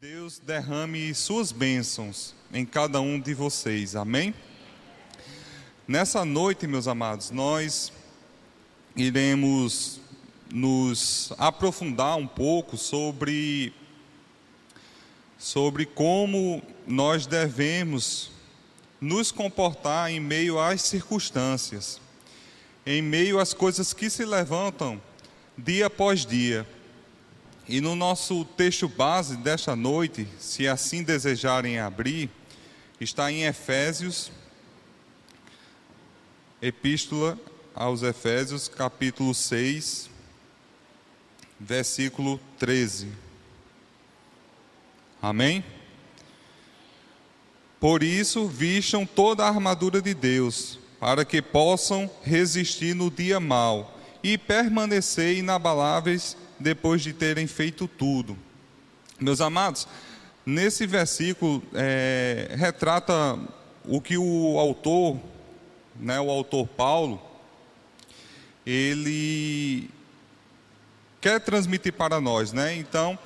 Deus derrame suas bênçãos em cada um de vocês, amém? Nessa noite, meus amados, nós iremos nos aprofundar um pouco sobre, sobre como nós devemos nos comportar em meio às circunstâncias, em meio às coisas que se levantam dia após dia. E no nosso texto base desta noite, se assim desejarem abrir, está em Efésios, Epístola aos Efésios, capítulo 6, versículo 13. Amém? Por isso, vistam toda a armadura de Deus, para que possam resistir no dia mau e permanecer inabaláveis depois de terem feito tudo. Meus amados, nesse versículo é, retrata o que o autor, né, o autor Paulo, ele quer transmitir para nós, né? Então,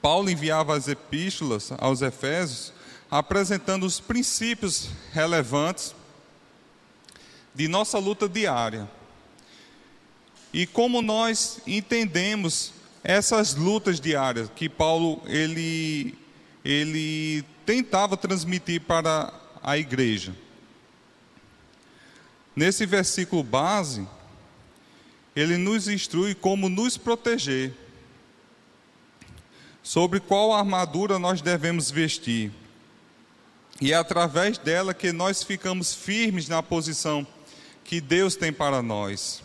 Paulo enviava as epístolas aos Efésios apresentando os princípios relevantes de nossa luta diária e como nós entendemos essas lutas diárias que Paulo ele ele tentava transmitir para a igreja. Nesse versículo base, ele nos instrui como nos proteger, sobre qual armadura nós devemos vestir. E é através dela que nós ficamos firmes na posição que Deus tem para nós.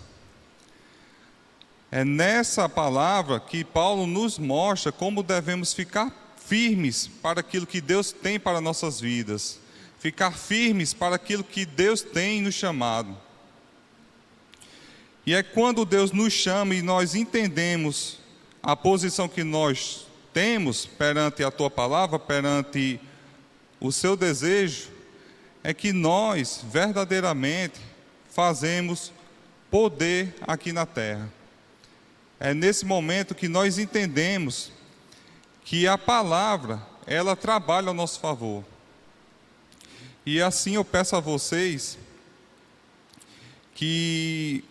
É nessa palavra que Paulo nos mostra como devemos ficar firmes para aquilo que Deus tem para nossas vidas, ficar firmes para aquilo que Deus tem nos chamado. E é quando Deus nos chama e nós entendemos a posição que nós temos perante a tua palavra, perante o seu desejo, é que nós verdadeiramente fazemos poder aqui na terra é nesse momento que nós entendemos que a palavra, ela trabalha ao nosso favor. E assim eu peço a vocês que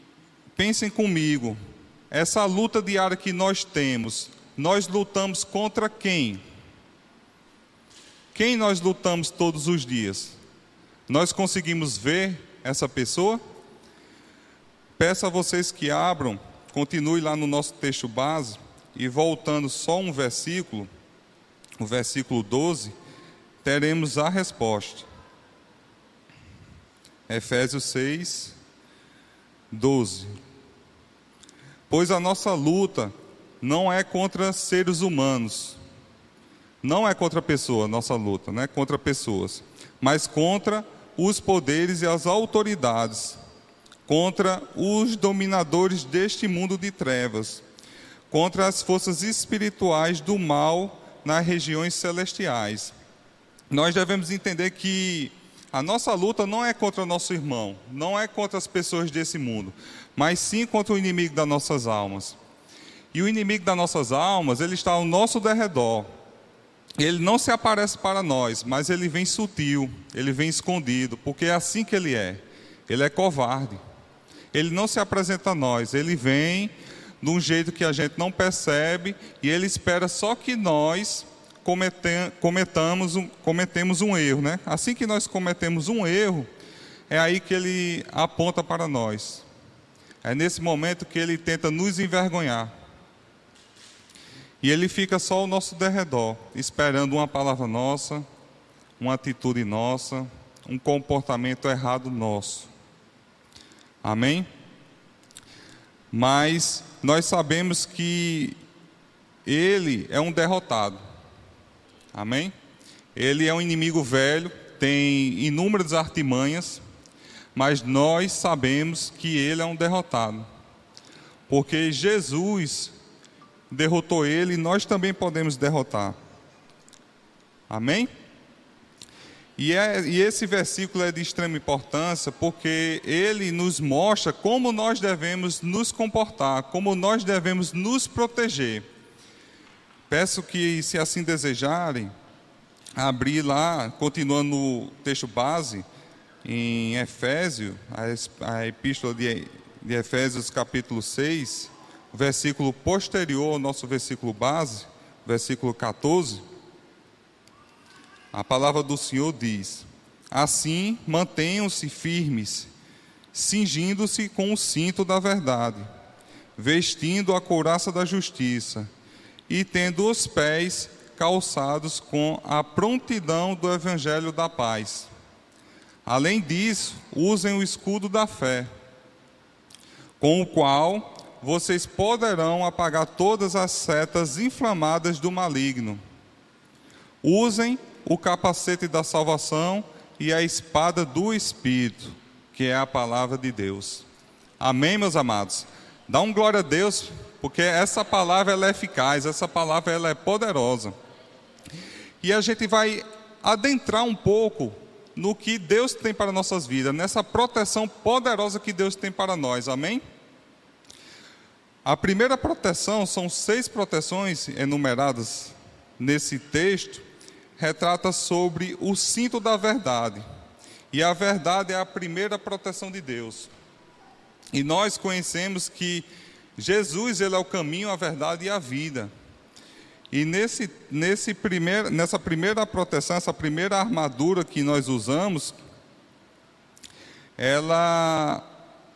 pensem comigo, essa luta diária que nós temos, nós lutamos contra quem? Quem nós lutamos todos os dias? Nós conseguimos ver essa pessoa? Peço a vocês que abram Continue lá no nosso texto base e voltando só um versículo, o versículo 12, teremos a resposta. Efésios 6, 12. Pois a nossa luta não é contra seres humanos, não é contra pessoa, nossa luta, não é contra pessoas, mas contra os poderes e as autoridades contra os dominadores deste mundo de trevas, contra as forças espirituais do mal nas regiões celestiais. Nós devemos entender que a nossa luta não é contra o nosso irmão, não é contra as pessoas desse mundo, mas sim contra o inimigo das nossas almas. E o inimigo das nossas almas, ele está ao nosso derredor. Ele não se aparece para nós, mas ele vem sutil, ele vem escondido, porque é assim que ele é. Ele é covarde ele não se apresenta a nós, ele vem de um jeito que a gente não percebe e ele espera só que nós cometamos um, cometemos um erro, né? Assim que nós cometemos um erro, é aí que ele aponta para nós. É nesse momento que ele tenta nos envergonhar. E ele fica só ao nosso derredor, esperando uma palavra nossa, uma atitude nossa, um comportamento errado nosso. Amém? Mas nós sabemos que ele é um derrotado. Amém? Ele é um inimigo velho, tem inúmeras artimanhas, mas nós sabemos que ele é um derrotado. Porque Jesus derrotou ele e nós também podemos derrotar. Amém? E, é, e, esse versículo é de extrema importância porque ele nos mostra como nós devemos nos comportar, como nós devemos nos proteger. Peço que, se assim desejarem, abrir lá, continuando no texto base, em Efésio, a epístola de, de Efésios, capítulo 6, versículo posterior ao nosso versículo base, versículo 14. A palavra do Senhor diz: Assim mantenham-se firmes, cingindo-se com o cinto da verdade, vestindo a couraça da justiça e tendo os pés calçados com a prontidão do evangelho da paz. Além disso, usem o escudo da fé, com o qual vocês poderão apagar todas as setas inflamadas do maligno. Usem o capacete da salvação e a espada do Espírito, que é a palavra de Deus. Amém, meus amados? Dá um glória a Deus, porque essa palavra ela é eficaz, essa palavra ela é poderosa. E a gente vai adentrar um pouco no que Deus tem para nossas vidas, nessa proteção poderosa que Deus tem para nós. Amém? A primeira proteção, são seis proteções enumeradas nesse texto, retrata sobre o cinto da verdade. E a verdade é a primeira proteção de Deus. E nós conhecemos que Jesus ele é o caminho, a verdade e a vida. E nesse, nesse primeir, nessa primeira proteção, essa primeira armadura que nós usamos, ela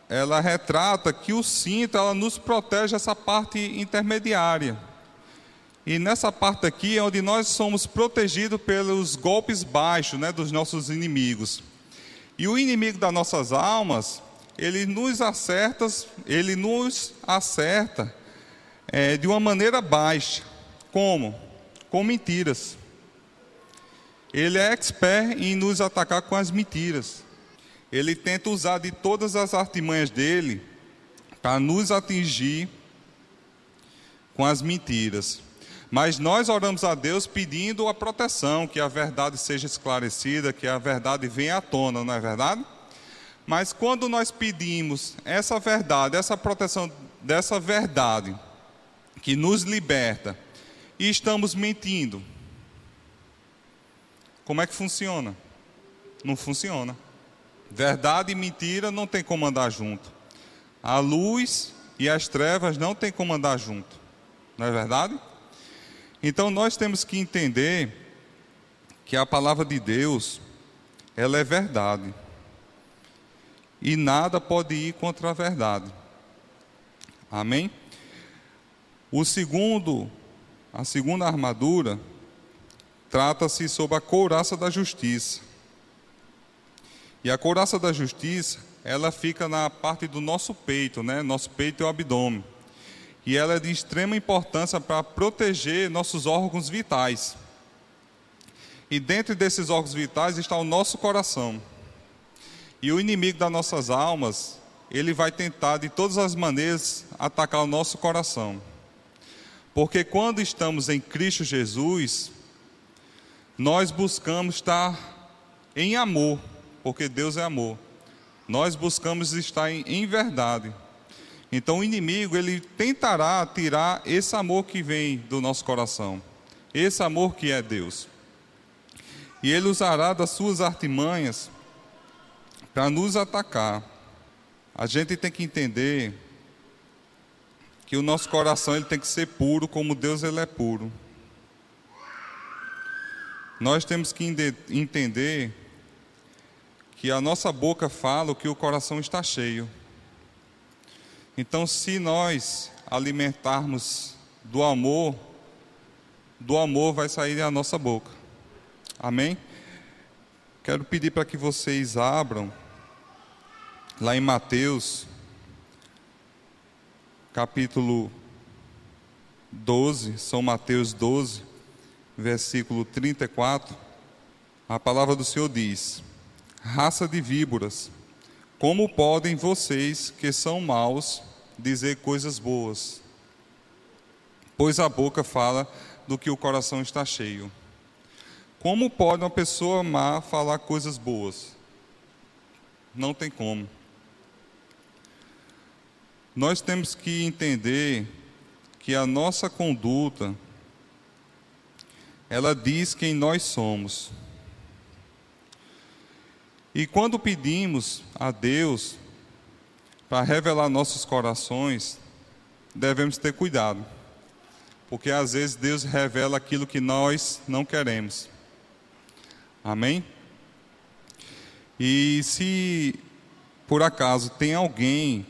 ela retrata que o cinto ela nos protege essa parte intermediária. E nessa parte aqui é onde nós somos protegidos pelos golpes baixos né, dos nossos inimigos. E o inimigo das nossas almas, ele nos acerta, ele nos acerta é, de uma maneira baixa. Como? Com mentiras. Ele é expert em nos atacar com as mentiras ele tenta usar de todas as artimanhas dele para nos atingir com as mentiras. Mas nós oramos a Deus pedindo a proteção, que a verdade seja esclarecida, que a verdade venha à tona, não é verdade? Mas quando nós pedimos essa verdade, essa proteção dessa verdade que nos liberta, e estamos mentindo, como é que funciona? Não funciona. Verdade e mentira não tem como andar junto. A luz e as trevas não tem como andar junto. Não é verdade? Então nós temos que entender que a palavra de Deus, ela é verdade. E nada pode ir contra a verdade. Amém? O segundo, a segunda armadura trata-se sobre a couraça da justiça. E a couraça da justiça, ela fica na parte do nosso peito, né? Nosso peito é o abdômen. E ela é de extrema importância para proteger nossos órgãos vitais. E dentro desses órgãos vitais está o nosso coração. E o inimigo das nossas almas, ele vai tentar de todas as maneiras atacar o nosso coração. Porque quando estamos em Cristo Jesus, nós buscamos estar em amor porque Deus é amor. Nós buscamos estar em, em verdade. Então o inimigo ele tentará tirar esse amor que vem do nosso coração, esse amor que é Deus. E ele usará das suas artimanhas para nos atacar. A gente tem que entender que o nosso coração ele tem que ser puro como Deus ele é puro. Nós temos que entender que a nossa boca fala o que o coração está cheio. Então, se nós alimentarmos do amor, do amor vai sair da nossa boca. Amém? Quero pedir para que vocês abram lá em Mateus, capítulo 12, São Mateus 12, versículo 34. A palavra do Senhor diz: raça de víboras, como podem vocês, que são maus, dizer coisas boas? Pois a boca fala do que o coração está cheio. Como pode uma pessoa má falar coisas boas? Não tem como. Nós temos que entender que a nossa conduta ela diz quem nós somos. E quando pedimos a Deus para revelar nossos corações, devemos ter cuidado, porque às vezes Deus revela aquilo que nós não queremos. Amém? E se por acaso tem alguém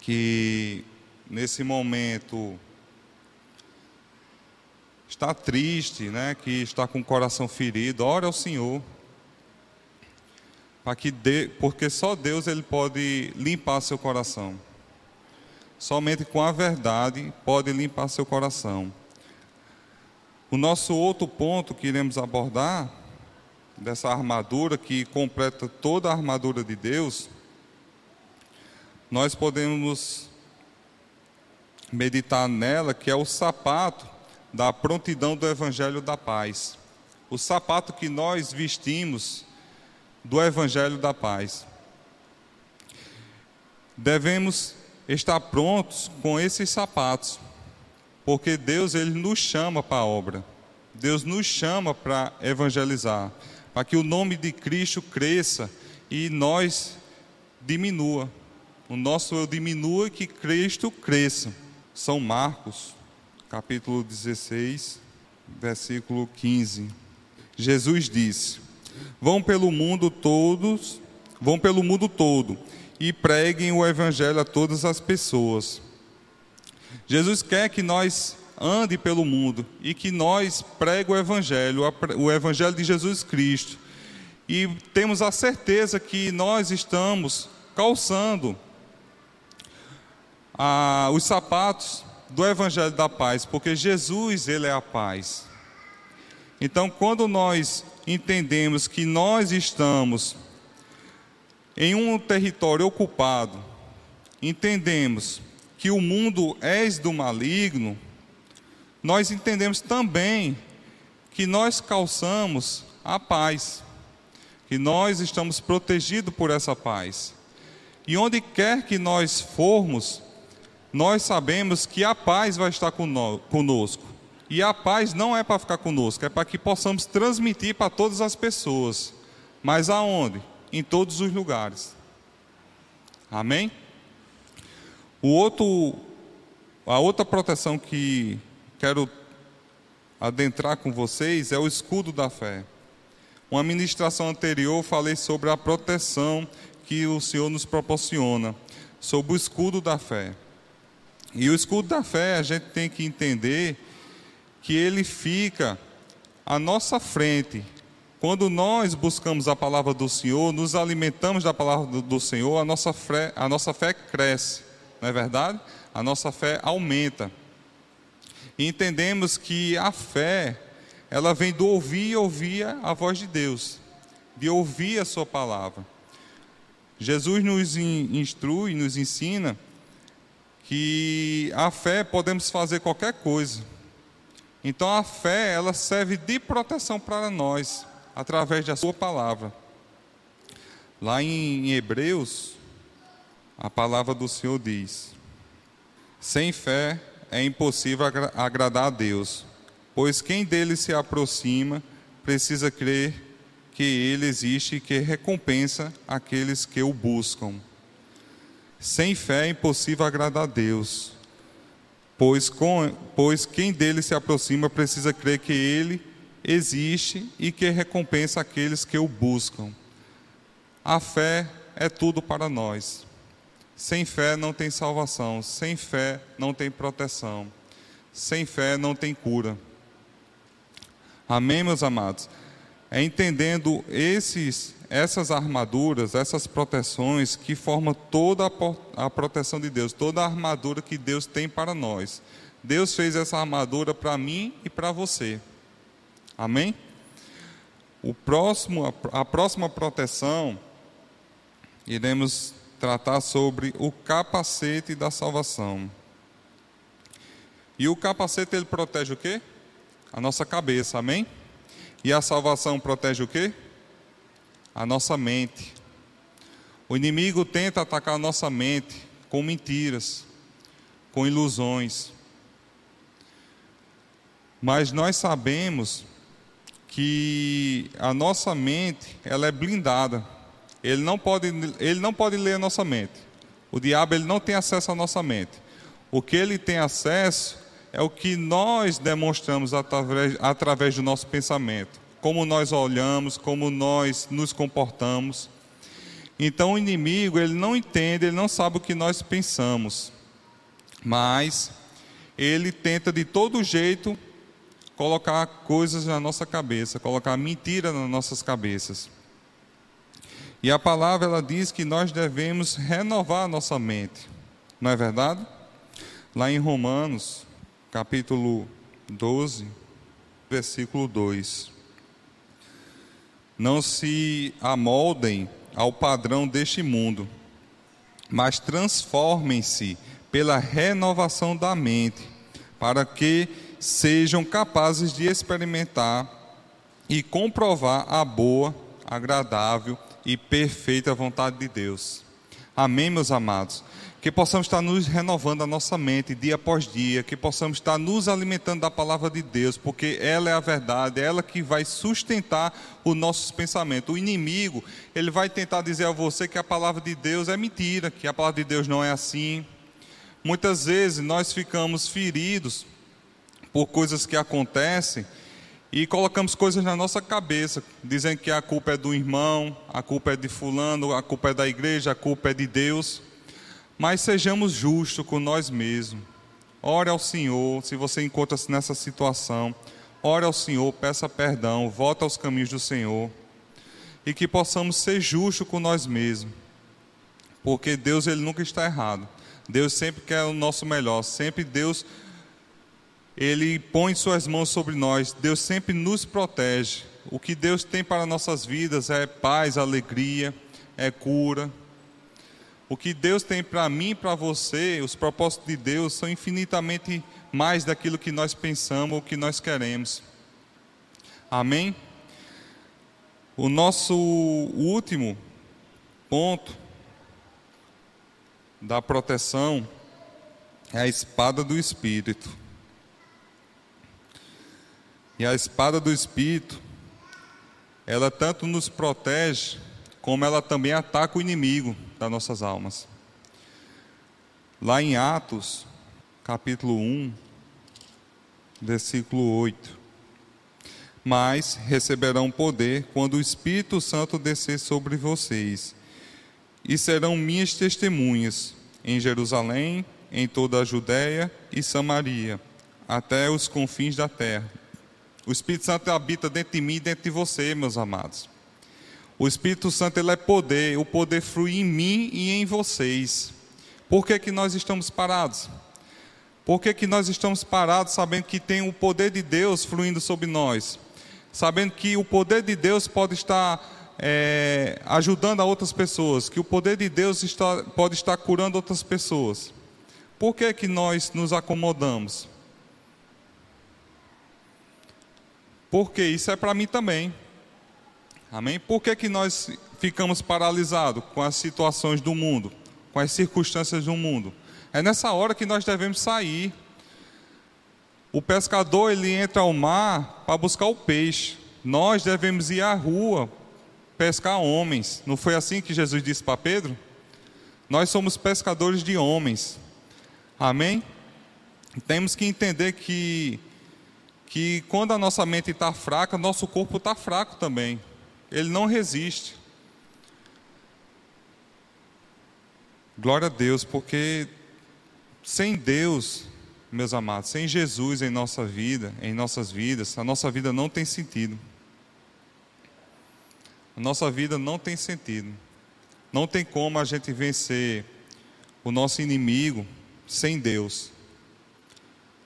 que nesse momento está triste, né, que está com o coração ferido, ore ao Senhor. Para que porque só Deus ele pode limpar seu coração. Somente com a verdade pode limpar seu coração. O nosso outro ponto que iremos abordar dessa armadura que completa toda a armadura de Deus, nós podemos meditar nela, que é o sapato da prontidão do evangelho da paz. O sapato que nós vestimos do evangelho da paz. Devemos estar prontos com esses sapatos, porque Deus ele nos chama para a obra. Deus nos chama para evangelizar para que o nome de Cristo cresça e nós diminua. O nosso eu diminua e que Cristo cresça. São Marcos, capítulo 16, versículo 15. Jesus disse: Vão pelo mundo todos, vão pelo mundo todo e preguem o evangelho a todas as pessoas. Jesus quer que nós ande pelo mundo e que nós pregue o Evangelho, o Evangelho de Jesus Cristo. E temos a certeza que nós estamos calçando ah, os sapatos do Evangelho da paz, porque Jesus, Ele é a paz. Então, quando nós entendemos que nós estamos em um território ocupado, entendemos que o mundo é do maligno, nós entendemos também que nós calçamos a paz, que nós estamos protegidos por essa paz. E onde quer que nós formos, nós sabemos que a paz vai estar conosco. E a paz não é para ficar conosco, é para que possamos transmitir para todas as pessoas. Mas aonde? Em todos os lugares. Amém? O outro, a outra proteção que quero adentrar com vocês é o escudo da fé. Uma ministração anterior falei sobre a proteção que o Senhor nos proporciona, sobre o escudo da fé. E o escudo da fé, a gente tem que entender que ele fica à nossa frente. Quando nós buscamos a palavra do Senhor, nos alimentamos da palavra do Senhor, a nossa fé, a nossa fé cresce, não é verdade? A nossa fé aumenta. E entendemos que a fé, ela vem do ouvir e ouvir a voz de Deus, de ouvir a sua palavra. Jesus nos instrui, nos ensina que a fé podemos fazer qualquer coisa. Então a fé, ela serve de proteção para nós, através da sua palavra. Lá em Hebreus, a palavra do Senhor diz: Sem fé é impossível agradar a Deus, pois quem dele se aproxima precisa crer que ele existe e que recompensa aqueles que o buscam. Sem fé é impossível agradar a Deus, pois, com, pois quem dele se aproxima precisa crer que ele existe e que recompensa aqueles que o buscam. A fé é tudo para nós. Sem fé não tem salvação, sem fé não tem proteção, sem fé não tem cura. Amém, meus amados? É entendendo esses, essas armaduras, essas proteções que formam toda a, proteção de Deus, toda a armadura que Deus tem para nós. Deus fez essa armadura para mim e para você. Amém? O próximo, a próxima proteção, iremos tratar sobre o capacete da salvação. E o capacete ele protege o quê? A nossa cabeça, amém? E a salvação protege o quê? A nossa mente. O inimigo tenta atacar a nossa mente com mentiras, com ilusões. Mas nós sabemos que a nossa mente, ela é blindada. Ele não pode, ele não pode ler a nossa mente. O diabo ele não tem acesso à nossa mente. O que ele tem acesso é o que nós demonstramos através, através do nosso pensamento, como nós olhamos, como nós nos comportamos. Então o inimigo, ele não entende, ele não sabe o que nós pensamos. Mas ele tenta de todo jeito colocar coisas na nossa cabeça, colocar mentira nas nossas cabeças. E a palavra ela diz que nós devemos renovar a nossa mente. Não é verdade? Lá em Romanos, capítulo 12, versículo 2. Não se amoldem ao padrão deste mundo, mas transformem-se pela renovação da mente, para que sejam capazes de experimentar e comprovar a boa, agradável e perfeita vontade de Deus. Amém, meus amados? Que possamos estar nos renovando a nossa mente dia após dia, que possamos estar nos alimentando da palavra de Deus, porque ela é a verdade, é ela que vai sustentar os nossos pensamentos. O inimigo, ele vai tentar dizer a você que a palavra de Deus é mentira, que a palavra de Deus não é assim. Muitas vezes nós ficamos feridos por coisas que acontecem e colocamos coisas na nossa cabeça, dizendo que a culpa é do irmão, a culpa é de fulano, a culpa é da igreja, a culpa é de Deus. Mas sejamos justos com nós mesmos. Ore ao Senhor, se você encontra-se nessa situação, ore ao Senhor, peça perdão, volta aos caminhos do Senhor. E que possamos ser justos com nós mesmos. Porque Deus ele nunca está errado. Deus sempre quer o nosso melhor, sempre Deus ele põe suas mãos sobre nós, Deus sempre nos protege. O que Deus tem para nossas vidas é paz, alegria, é cura. O que Deus tem para mim e para você, os propósitos de Deus são infinitamente mais daquilo que nós pensamos ou que nós queremos. Amém? O nosso último ponto da proteção é a espada do Espírito. E a espada do Espírito, ela tanto nos protege, como ela também ataca o inimigo das nossas almas. Lá em Atos, capítulo 1, versículo 8. Mas receberão poder quando o Espírito Santo descer sobre vocês, e serão minhas testemunhas em Jerusalém, em toda a Judéia e Samaria, até os confins da terra. O Espírito Santo habita dentro de mim e dentro de você, meus amados. O Espírito Santo ele é poder, o poder flui em mim e em vocês. Por que, que nós estamos parados? Por que, que nós estamos parados sabendo que tem o poder de Deus fluindo sobre nós? Sabendo que o poder de Deus pode estar é, ajudando a outras pessoas, que o poder de Deus está, pode estar curando outras pessoas. Por que, que nós nos acomodamos? Porque isso é para mim também. Amém? Por que, que nós ficamos paralisados com as situações do mundo, com as circunstâncias do mundo? É nessa hora que nós devemos sair. O pescador ele entra ao mar para buscar o peixe. Nós devemos ir à rua pescar homens. Não foi assim que Jesus disse para Pedro? Nós somos pescadores de homens. Amém? Temos que entender que que quando a nossa mente está fraca, nosso corpo está fraco também. Ele não resiste. Glória a Deus, porque sem Deus, meus amados, sem Jesus em nossa vida, em nossas vidas, a nossa vida não tem sentido. A nossa vida não tem sentido. Não tem como a gente vencer o nosso inimigo sem Deus.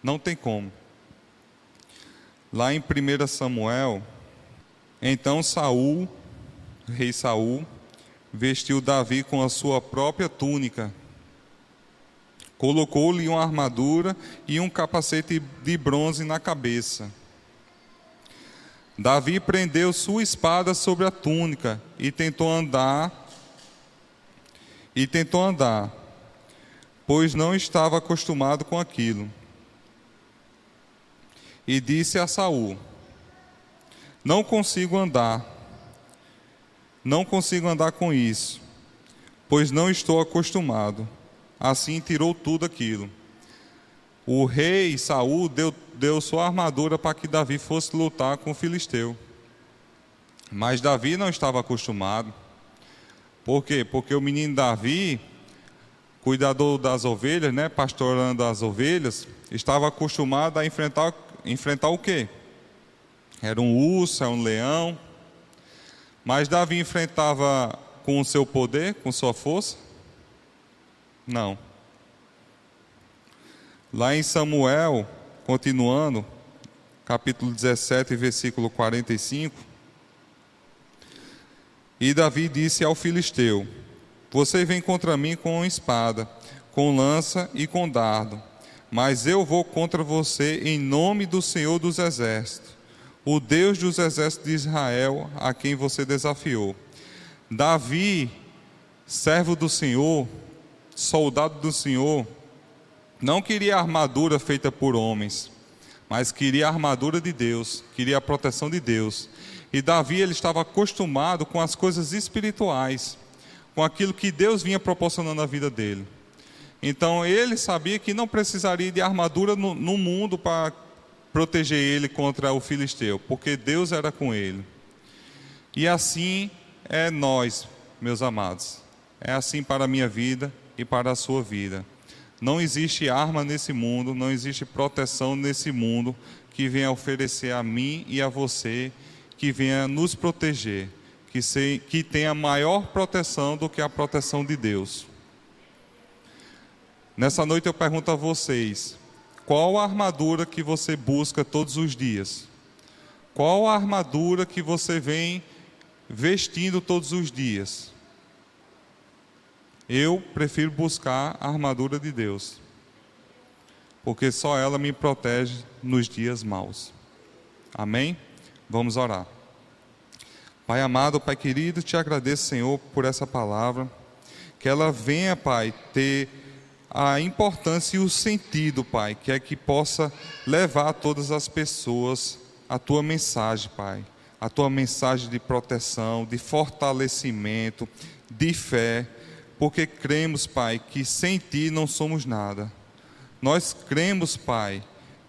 Não tem como. Lá em 1 Samuel, então Saul, rei Saul, vestiu Davi com a sua própria túnica, colocou-lhe uma armadura e um capacete de bronze na cabeça. Davi prendeu sua espada sobre a túnica e tentou andar e tentou andar, pois não estava acostumado com aquilo. e disse a Saul: Não consigo andar, não consigo andar com isso, pois não estou acostumado. Assim tirou tudo aquilo. O rei Saul deu, deu sua armadura para que Davi fosse lutar com o filisteu. Mas Davi não estava acostumado. Por quê? Porque o menino Davi, cuidador das ovelhas, né, pastorando as ovelhas, estava acostumado a enfrentar, enfrentar o quê? Era um urso, era um leão. Mas Davi enfrentava com o seu poder, com sua força? Não. Lá em Samuel, continuando, capítulo 17, versículo 45. E Davi disse ao filisteu: Você vem contra mim com espada, com lança e com dardo, mas eu vou contra você em nome do Senhor dos Exércitos, o Deus dos exércitos de Israel, a quem você desafiou. Davi, servo do Senhor, soldado do Senhor, não queria armadura feita por homens, mas queria a armadura de Deus, queria a proteção de Deus. E Davi ele estava acostumado com as coisas espirituais, com aquilo que Deus vinha proporcionando na vida dele. Então ele sabia que não precisaria de armadura no, no mundo para proteger ele contra o filisteu, porque Deus era com ele. E assim é nós, meus amados. É assim para a minha vida e para a sua vida. Não existe arma nesse mundo, não existe proteção nesse mundo que venha oferecer a mim e a você que venha nos proteger, que, se, que tenha maior proteção do que a proteção de Deus. Nessa noite eu pergunto a vocês: qual a armadura que você busca todos os dias? Qual a armadura que você vem vestindo todos os dias? Eu prefiro buscar a armadura de Deus, porque só ela me protege nos dias maus. Amém? Vamos orar. Pai amado, Pai querido, te agradeço, Senhor, por essa palavra. Que ela venha, Pai, ter a importância e o sentido, Pai, que é que possa levar todas as pessoas a tua mensagem, Pai. A tua mensagem de proteção, de fortalecimento, de fé, porque cremos, Pai, que sem ti não somos nada. Nós cremos, Pai,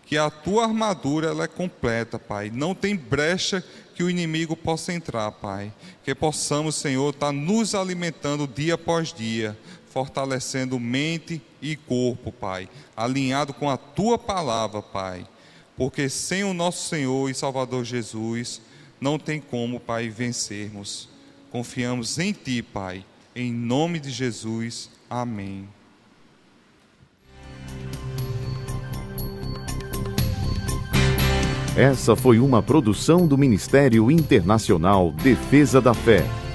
que a tua armadura ela é completa, Pai. Não tem brecha que o inimigo possa entrar, Pai. Que possamos, Senhor, estar tá nos alimentando dia após dia, fortalecendo mente e corpo, Pai, alinhado com a tua palavra, Pai. Porque sem o nosso Senhor e Salvador Jesus, não tem como, Pai, vencermos. Confiamos em ti, Pai. Em nome de Jesus. Amém. Essa foi uma produção do Ministério Internacional Defesa da Fé,